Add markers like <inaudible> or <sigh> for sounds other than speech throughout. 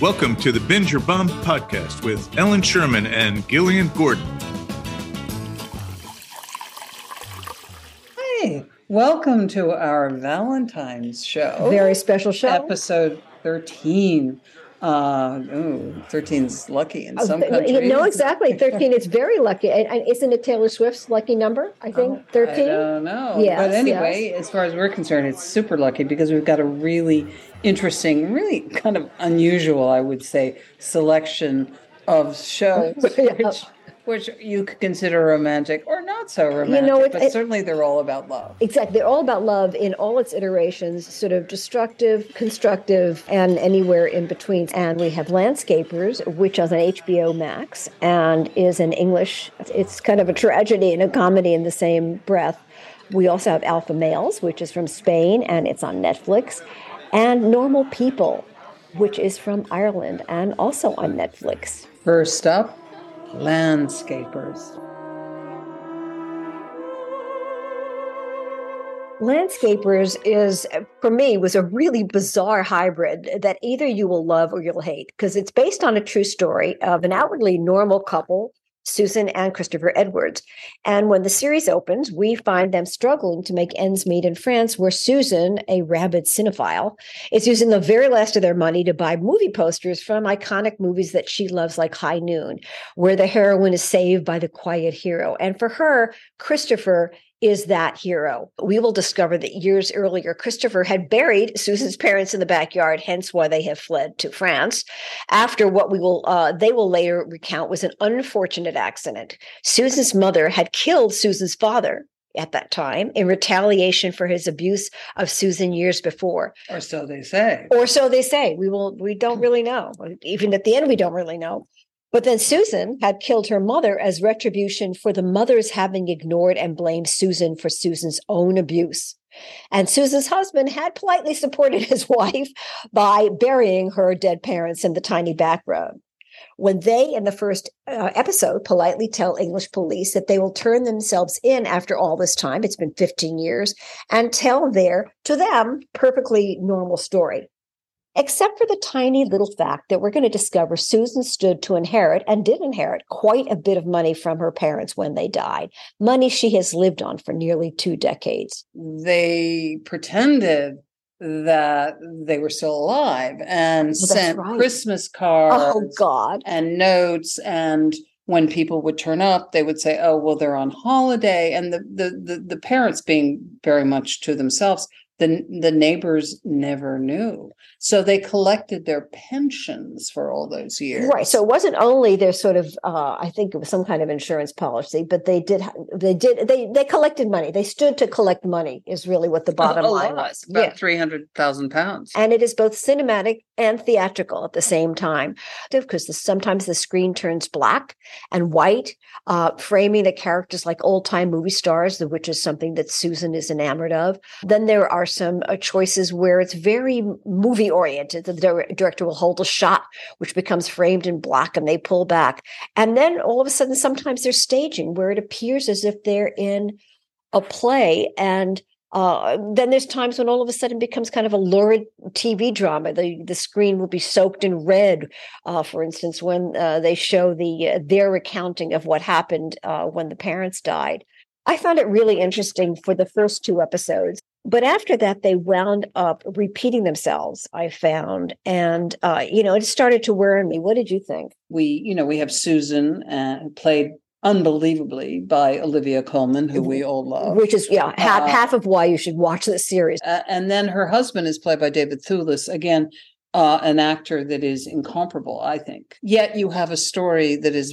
Welcome to the Binge or Bomb podcast with Ellen Sherman and Gillian Gordon. Hey, welcome to our Valentine's show. Very special show. Episode 13. Uh, ooh, 13's lucky in some Uh, countries. No, exactly. 13 is very lucky. And, and isn't it Taylor Swift's lucky number? I think Oh, 13. I don't know. Yes, but anyway, as far as we're concerned, it's super lucky because we've got a really interesting, really kind of unusual, I would say, selection of shows, <laughs> which, which you could consider romantic or not so romantic. know, it- but it- certainly they're all about love. Exactly. They're all about love in all its iterations, sort of destructive, constructive, and anywhere in between. And we have Landscapers, which is on HBO Max and is in English. It's kind of a tragedy and a comedy in the same breath. We also have Alpha Males, which is from Spain and it's on Netflix. And Normal People, which is from Ireland and also on Netflix. First up, landscapers. Landscapers is, for me, was a really bizarre hybrid that either you will love or you'll hate because it's based on a true story of an outwardly normal couple, Susan and Christopher Edwards. And when the series opens, we find them struggling to make ends meet in France, where Susan, a rabid cinephile, is using the very last of their money to buy movie posters from iconic movies that she loves, like High Noon, where the heroine is saved by the quiet hero. And for her, Christopher is that hero. We will discover that years earlier, Christopher had buried Susan's parents in the backyard, hence why they have fled to France. After what we will, uh, they will later recount was an unfortunate accident. Susan's mother had killed Susan's father at that time in retaliation for his abuse of Susan years before. Or so they say. Or so they say. We will we don't really know. Even at the end, we don't really know. But then Susan had killed her mother as retribution for the mother's having ignored and blamed Susan for Susan's own abuse. And Susan's husband had politely supported his <laughs> wife by burying her dead parents in the tiny back road. When they, in the first uh, episode, politely tell English police that they will turn themselves in after all this time, it's been 15 years, and tell their, to them, perfectly normal story except for the tiny little fact that we're going to discover Susan stood to inherit and did inherit quite a bit of money from her parents when they died, money she has lived on for nearly two decades. They pretended that they were still alive and oh, that's sent right. Christmas oh, cards Oh, God. and notes and when people would turn up they would say oh well they're on holiday and the the the, the parents being very much to themselves the the neighbors never knew so they collected their pensions for all those years Right. So it wasn't only their sort of, uh, I think it was some kind of insurance policy, but they did, they did, they, they collected money. They stood to collect money is really what the bottom a line lot, was. about Yeah. 300,000 pounds and it is both cinematic and theatrical at the same time because the, sometimes the screen turns black and white uh, framing the characters like old-time movie stars the- which is something that susan is enamored of then there are some uh, choices where it's very movie oriented the dir- director will hold a shot which becomes framed in black and they pull back and then all of a sudden sometimes there's staging where it appears as if they're in a play and uh, then there's times when all of a sudden becomes kind of a lurid TV drama. The the screen will be soaked in red, uh, for instance, when uh, they show the uh, their recounting of what happened uh, when the parents died. I found it really interesting for the first two episodes, but after that they wound up repeating themselves. I found, and uh, you know, it started to wear on me. What did you think? we you know we have susan uh, played unbelievably by olivia colman who we all love Which is yeah, half Uh, half of why you should watch this series. Uh, and then her husband is played by David Thewlis, again, uh, an actor that is incomparable, I think. Yet you have a story that is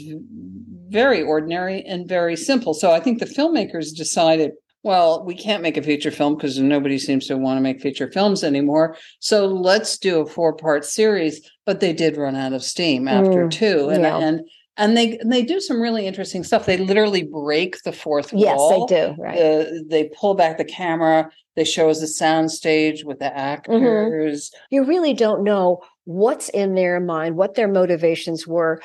very ordinary and very simple. So I think the filmmakers decided, well, we can't make a feature film because nobody seems to want to make feature films anymore. So let's do a four part series. But they did run out of steam after Mm, two, and yeah. and and they and they do some really interesting stuff. They literally break the fourth Yes, wall Yes, they do. Right. uh, they pull back the camera. They show us a sound stage with the Mm-hmm. actors. you really don't know what's in their mind, what their motivations were,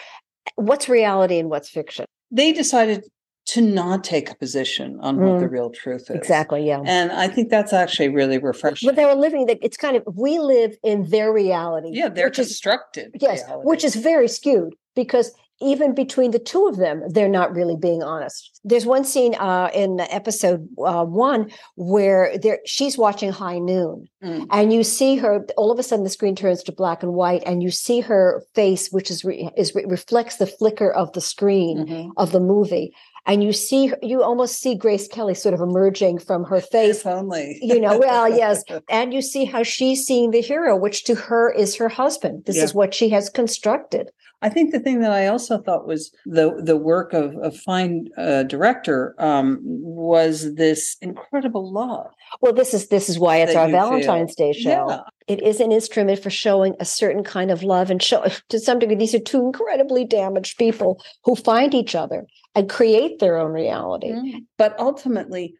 what's reality and what's fiction. They decided to not take a position on what the real truth is. Exactly. Yeah. And I think that's actually really refreshing. But they were living that it's kind of we live in their reality. yeah, they're which is constructed. yes, which is very skewed because even between the two of them, they're not really being honest. There's one scene uh, in episode uh, one where there she's watching High Noon, Mm. and you see her. All of a sudden, the screen turns to black and white, and you see her face, which is re- is re- reflects the flicker of the screen Mhm. of the movie, and you see you almost see Grace Kelly sort of emerging from her face If only. you know well <laughs> yes and you see how she's seeing the hero which to her is her husband this Yeah. is what she has constructed I think the thing that I also thought was the the work of a fine uh, director um, was this incredible love. well this is this is why it's our you feel. valentine's day show Yeah. It is an instrument for showing a certain kind of love and show <laughs> to some degree these are two incredibly damaged people who find each other and create their own reality mm. But ultimately,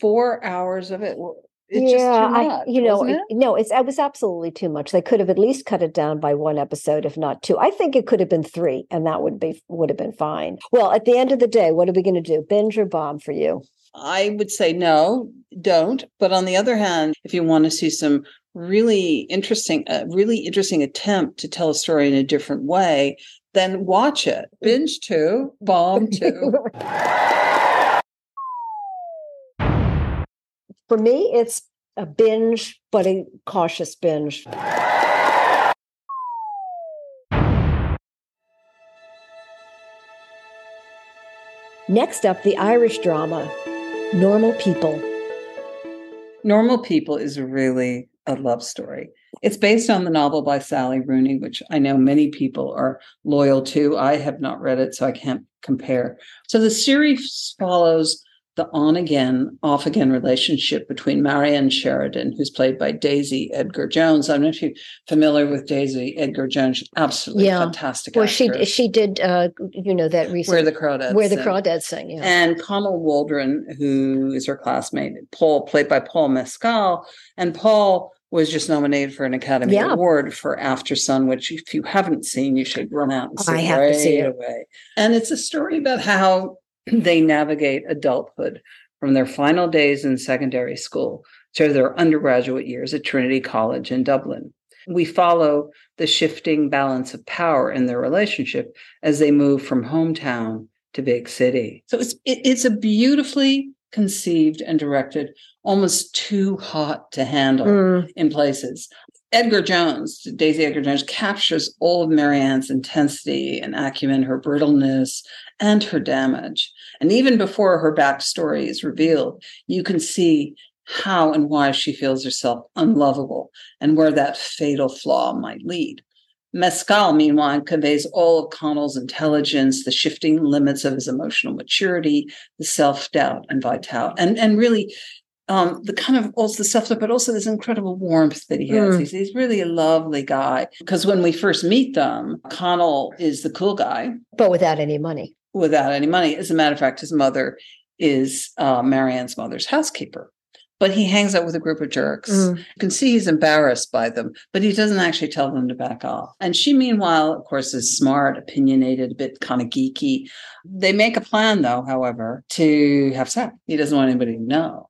four hours of it. were- It's yeah, just too I, much, you know, it- no, it's it was absolutely too much. They could have at least cut it down by one episode, if not two. I think it could have been three, and that would be would have been fine. Well, at the end of the day, what are we going to do? Binge or bomb for you? I would say no, don't. But on the other hand, if you want to see some really interesting, uh, really interesting attempt to tell a story in a different way, then watch it. Binge too, bomb <laughs> too. For me, it's a binge, but a cautious binge. Next up, the Irish drama, Normal People. Normal People is really a love story. It's based on the novel by Sally Rooney, which I know many people are loyal to. I have not read it, so I can't compare. So the series follows the on again, off again relationship between Marianne Sheridan, who's played by Daisy Edgar Jones. I don't know if you're familiar with Daisy Edgar Jones. Absolutely Yeah. fantastic. Well, she actress. she did, uh, you know, that recent Where the Crawdads where the crawdads sing. Yeah. And Connell Waldron, who is her classmate, Paul, played by Paul Mescal. And Paul was just nominated for an Academy Yeah. Award for After Sun, which if you haven't seen, you should run out and see I have to see it. away. And it's a story about how <clears throat> they navigate adulthood from their final days in secondary school to their undergraduate years at Trinity College in Dublin. We follow the shifting balance of power in their relationship as they move from hometown to big city. So it's it's a beautifully conceived and directed, almost too hot to handle Mm, in places. Edgar Jones, Daisy Edgar Jones, captures all of Marianne's intensity and acumen, her brittleness, and her damage. And even before her backstory is revealed, you can see how and why she feels herself unlovable and where that fatal flaw might lead. Mescal, meanwhile, conveys all of Connell's intelligence, the shifting limits of his emotional maturity, the self-doubt and vitality, and, and really um, the kind of also the self-doubt, but also this incredible warmth that he has. Mm. He's, he's really a lovely guy. Because when we first meet them, Connell is the cool guy but without any money. without any money. As a matter of fact, his mother is uh, Marianne's mother's housekeeper. But he hangs out with a group of jerks. Mm. You can see he's embarrassed by them, but he doesn't actually tell them to back off. And she, meanwhile, of course, is smart, opinionated, a bit kind of geeky. They make a plan, though, however, to have sex. He doesn't want anybody to know.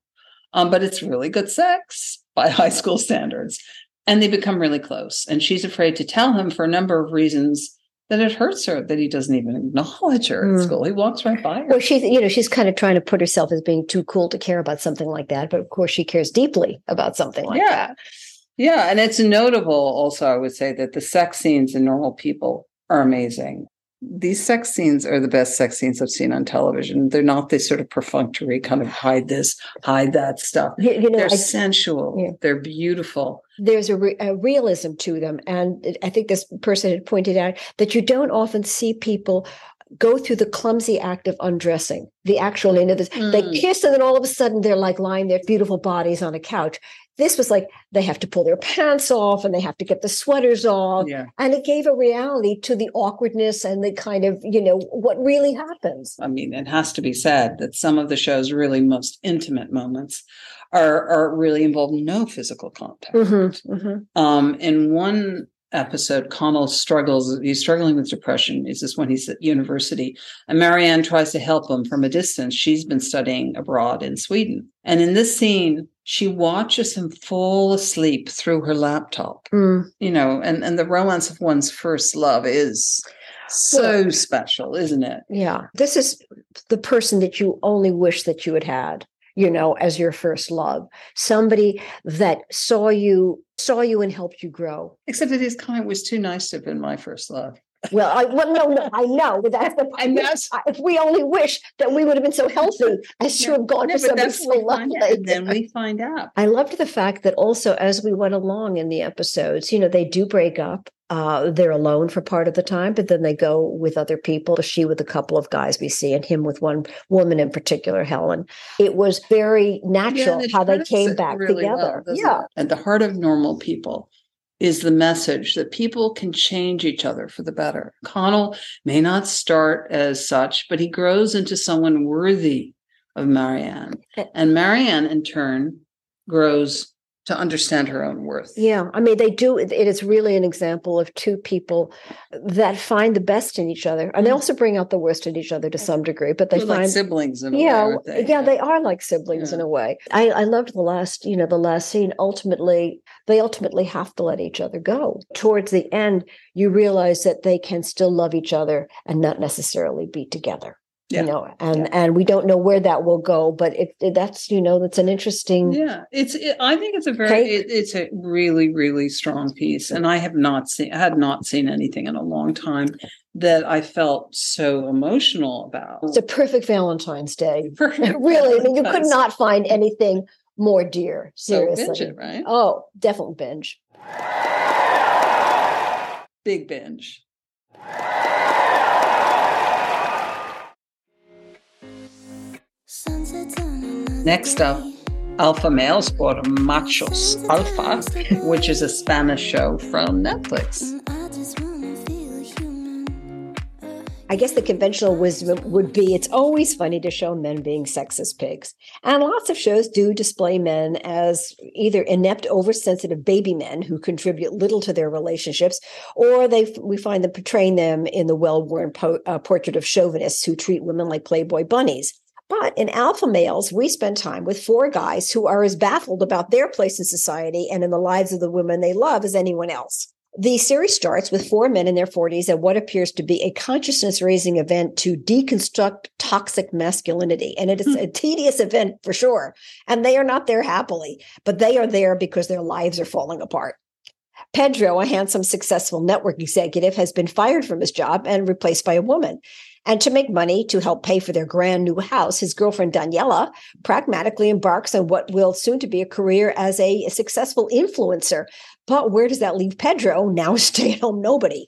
Um, but it's really good sex by <laughs> high school standards. And they become really close. And she's afraid to tell him for a number of reasons that it hurts her that he doesn't even acknowledge her Mm. at school. He walks right by her. Well, she's you know she's kind of trying to put herself as being too cool to care about something like that, but of course she cares deeply about something like Yeah. that. Yeah, and it's notable also, I would say, that the sex scenes in normal people are amazing. These sex scenes are the best sex scenes I've seen on television. They're not this sort of perfunctory kind of hide this, hide that stuff. You, you know, They're I- sensual. Yeah. They're beautiful. There's a, re- a realism to them, and I think this person had pointed out that you don't often see people go through the clumsy act of undressing. The actual, end of this, they Mm. kiss and then all of a sudden they're like lying their beautiful bodies on a couch. This was like they have to pull their pants off and they have to get the sweaters off. Yeah. And it gave a reality to the awkwardness and the kind of, you know, what really happens. I mean, it has to be said that some of the show's really most intimate moments are, are really involve no physical contact. Mhm, mhm. Um, in one episode, Connell struggles. He's struggling with depression. Is this when he's at university? And Marianne tries to help him from a distance. She's been studying abroad in Sweden. And in this scene, she watches him fall asleep through her laptop. Mm. You know, and, and the romance of one's first love is so special, isn't it? Yeah. This is the person that you only wish that you had had, you know, as your first love. Somebody that saw you, saw you and helped you grow. Except that his kind was too nice to have been my first love. Well, I well, no, no, I know, but that's the And that's- if we only wish that we would have been so healthy as to have gone No, for that's so lovely. and then we find out. I loved the fact that also as we went along in the episodes, you know, they do break up. Uh, they're alone for part of the time, but then they go with other people. She with a couple of guys we see, and him with one woman in particular, Helen. It was very natural it how they came back really together. doesn't yeah, it? At the heart of normal people is the message that people can change each other for the better. Connell may not start as such, but he grows into someone worthy of Marianne. And Marianne, in turn, grows to understand her own worth. yeah. I mean, they do. It, is really an example of two people that find the best in each other, and they Mm. also bring out the worst in each other to some degree. But they They're like find siblings in a yeah way, they? yeah they are like siblings in a way I, I loved the last you know the last scene ultimately they ultimately have to let each other go towards the end you realize that they can still love each other and not necessarily be together Yeah. you know and and we don't know where that will go but it, it- that's you know that's an interesting Yeah, it's. It, I think it's a very. It, it's a really, really strong piece, and I have not seen. I had not seen anything in a long time that I felt so emotional about. it's a perfect valentine's day <laughs> Perfect <laughs> really i mean you could not find anything more dear So seriously binge it, right? oh definitely binge Big binge. Next up, Alpha Males or Machos Alfa, which is a Spanish show from Netflix. I guess the conventional wisdom would be it's always funny to show men being sexist pigs. And lots of shows do display men as either inept, oversensitive baby men who contribute little to their relationships, or they we find them portraying them in the well-worn po- uh, portrait of chauvinists who treat women like Playboy bunnies. But in alpha males, we spend time with four guys who are as baffled about their place in society and in the lives of the women they love as anyone else. The series starts with four men in their 40s at what appears to be a consciousness raising event to deconstruct toxic masculinity. And it is hmm. a tedious event for sure. And they are not there happily, but they are there because their lives are falling apart. Pedro, a handsome, successful network executive, has been fired from his job and replaced by a woman. And to make money to help pay for their grand new house, his girlfriend Daniela pragmatically embarks on what will soon to be a career as a, successful influencer. But where does that leave Pedro, now <laughs> stay at home nobody?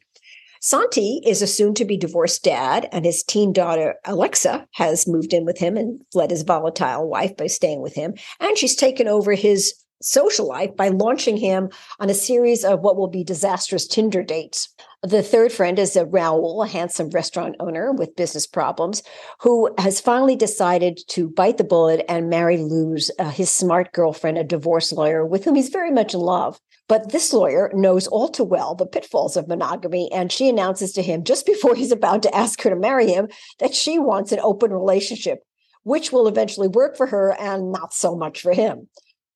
Santi is a soon to be divorced dad, and his teen daughter, Alexa, has moved in with him and fled his volatile wife by staying with him. And she's taken over his social life by launching him on a series of what will be disastrous Tinder dates. The third friend is a Raul, a handsome restaurant owner with business problems, who has finally decided to bite the bullet and marry Luz, uh, his smart girlfriend, a divorce lawyer with whom he's very much in love. But this lawyer knows all too well the pitfalls of monogamy, and she announces to him just <laughs> before he's about to ask her to marry him that she wants an open relationship, which will eventually work for her and not so much for him.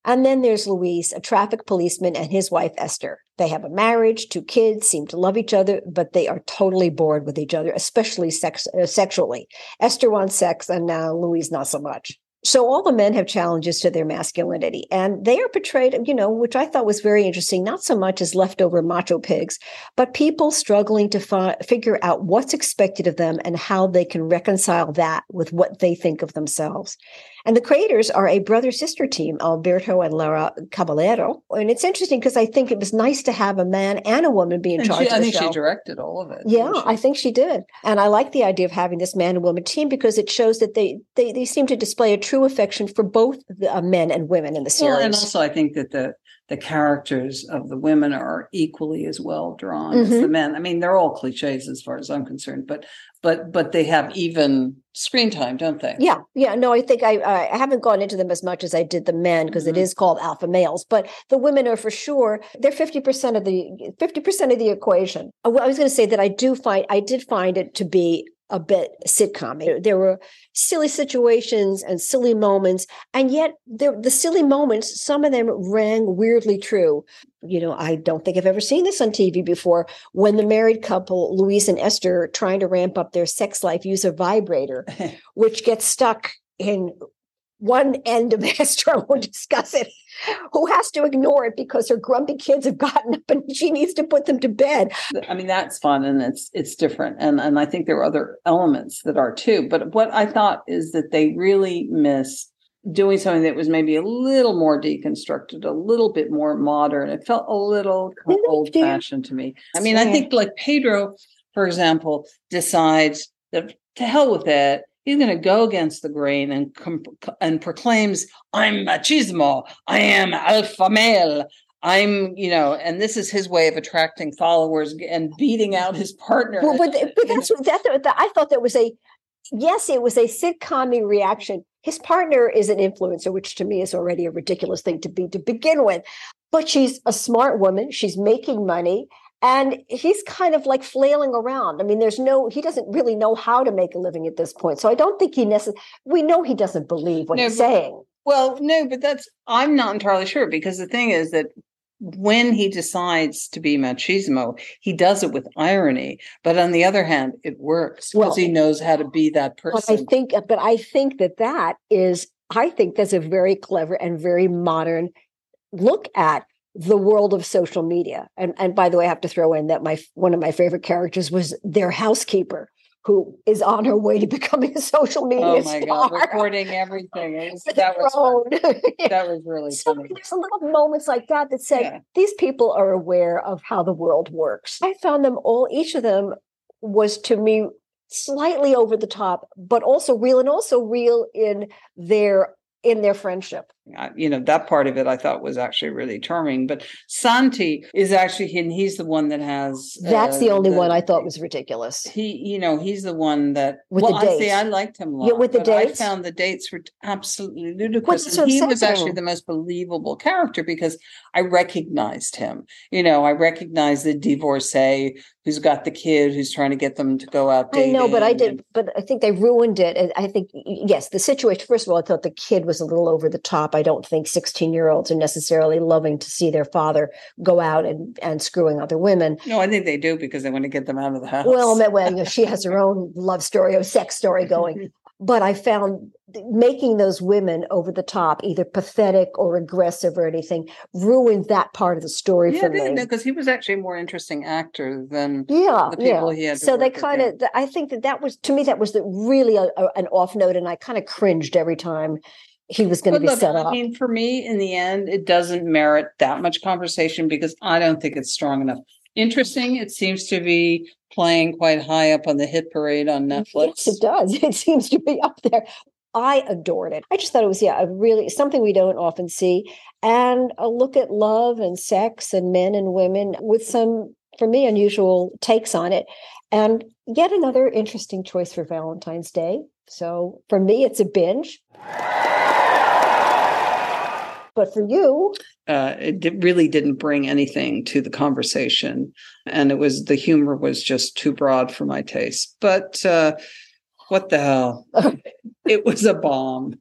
And then there's Luis, a traffic policeman, and his wife, Esther. They have a marriage, two kids, seem to love each other, but they are totally bored with each other, especially sex, uh, sexually. Esther wants sex, and now Luis not so much. So all the men have challenges to their masculinity, and they are portrayed, you know, which I thought was very interesting, not so much as leftover macho pigs, but people struggling to fi- figure out what's expected of them and how they can reconcile that with what they think of themselves. And the creators are a brother sister team, Alberto and Laura Caballero. And it's interesting because I think it was nice to have a man and a woman be in And charge she, I of the think show. she directed all of it. Yeah. I think she did. And I like the idea of having this man and woman team because it shows that they they, they seem to display a true affection for both the, uh, men and women in the series. Well, and also I think that the the characters of the women are equally as well drawn as Mm-hmm. the men. I mean, they're all cliches as far as I'm concerned, but but but they have even screen time, don't they? Yeah, yeah. No, I think I I haven't gone into them as much as I did the men because Mhm. is called alpha males. But the women are for sure they're fifty percent of the fifty percent of the equation. I was going to say that I do find I did find it to be a bit sitcom. There were silly situations and silly moments, and yet there, the silly moments, some of them rang weirdly true. You know, I don't think I've ever seen this on TV before. When the married couple, Luis and Esther, trying to ramp up their sex life, use a vibrator <laughs> which gets stuck in one end of <laughs> Esther. I won't discuss it. Who has to ignore it because her grumpy kids have gotten up and she needs to put them to bed. I mean, that's fun and it's it's different. And and I think there are other elements that are too. But what I thought is that they really miss doing something that was maybe a little more deconstructed, a little bit more modern. It felt a little old fashioned to me. I mean, I think like Pedro, for example, decides that to hell with it. He's going to go against the grain and and proclaims, "I'm machismo. I am alpha male. I'm, you know." And this is his way of attracting followers and beating out his partner. Well, but, but <laughs> that's that, that. I thought that was a yes, it was a sitcom reaction. His partner is an influencer, which to me is already a ridiculous thing to be to begin with. But she's a smart woman. She's making money. And he's kind of like flailing around. I mean, there's no, he doesn't really know how to make a living at this point. So I don't think he necessarily, we know he doesn't believe what No, he's but- saying. Well, no, but that's I'm not entirely sure because the thing is that when he decides to be machismo, he does it with irony. But on the other hand, it works because Well, he knows how to be that But I think, but I think that that is, I think that's a very clever and very modern look at the world of social media. And and by the way, I have to throw in that my one of my favorite characters was their housekeeper, who is on her way to becoming a social media oh my god, star. recording everything. <laughs> Was- that was Yeah. <laughs> that was really So funny. there's little moments like that that say Yeah. these people are aware of how the world works. I found them all, each of them was to me slightly over the top, but also real and also real in their in their friendship. You know that part of it I thought was actually really charming. But Santi is actually and he's the one that has. That's uh, the only one I thought was ridiculous. he you know he's the one that With well the I see. I liked him a lot Yeah, with the but I found the dates were absolutely ludicrous that's and he was actually the most believable character because I recognized him you know I recognized the divorcee who's got the kid who's trying to get them to go out to I know, but I did, but I think they ruined it. I think, yes, the situation, first of all, I thought the kid was a little over the top. I don't think 16 year olds are necessarily loving to see their father go out and, and screwing other women. no I think they do because they want to get them out of the house Well, well, you know, she has her own love story or sex story going. <laughs> But I found making those women over the top, either pathetic or aggressive or anything, ruined that part of the story yeah for me. because he was actually a more interesting actor than yeah, the people yeah. he had So they kind of, I think that that was to me that was the, really a, a- an off note, and I kind of cringed every time he was going to be look, set I mean, for me, in the end, it doesn't merit that much conversation because I don't think it's strong enough. Interesting. It seems to be playing quite high up on the hit parade on Netflix. Yes, it does. <laughs> It seems to be up there. I adored it. I just thought it was, yeah, a really something we don't often see. And a look at love and sex and men and women with some, for me, unusual takes on it. And yet another interesting choice for Valentine's Day. So for me, it's a binge. But for you, Uh, it di- really didn't bring anything to the conversation, and it was the humor was just too broad for my taste. But uh, what the hell? <laughs> it was a bomb.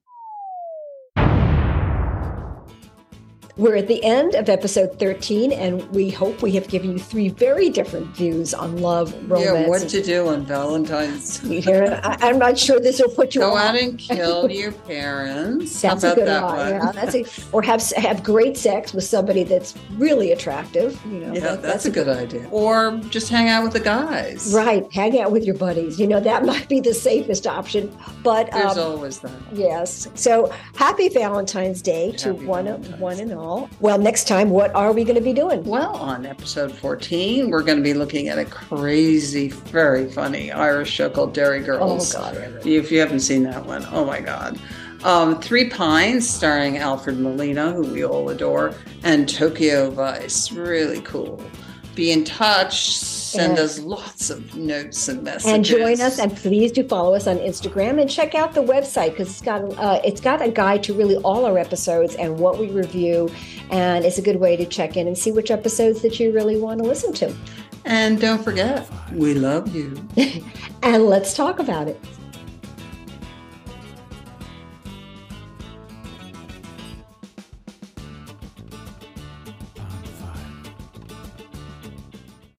We're at the end of episode 13, and we hope we have given you three very different views on love, romance. Yeah, what to do on Valentine's? sweetheart. I, I'm not sure this will put you Go out and kill <laughs> your parents. That's How a good that one. one? Yeah, that's a, or have have great sex with somebody that's really attractive. You know, Yeah, that- that's a good idea. Or just hang out with the guys. Right, hang out with your buddies. You know that <laughs> might be the safest option. But There's um, always that. yes, so happy Valentine's Day to one Valentine's. one and all. Well, next time, what are we going to be doing? Well, on episode 14, we're going to be looking at a crazy, very funny Irish show called Derry Girls. Oh. God, If you haven't seen that one, oh my God. Um, Three Pines, starring Alfred Molina, who we all adore, and Tokyo Vice. Really cool. Be in touch. Send Yes. us lots of notes and messages. and join us and please do follow us on instagram and check out the website because it's got uh, it's got a guide to really all our episodes and what we review and it's a good way to check in and see which episodes that you really want to listen to and don't forget, we love you. <laughs> and let's talk about it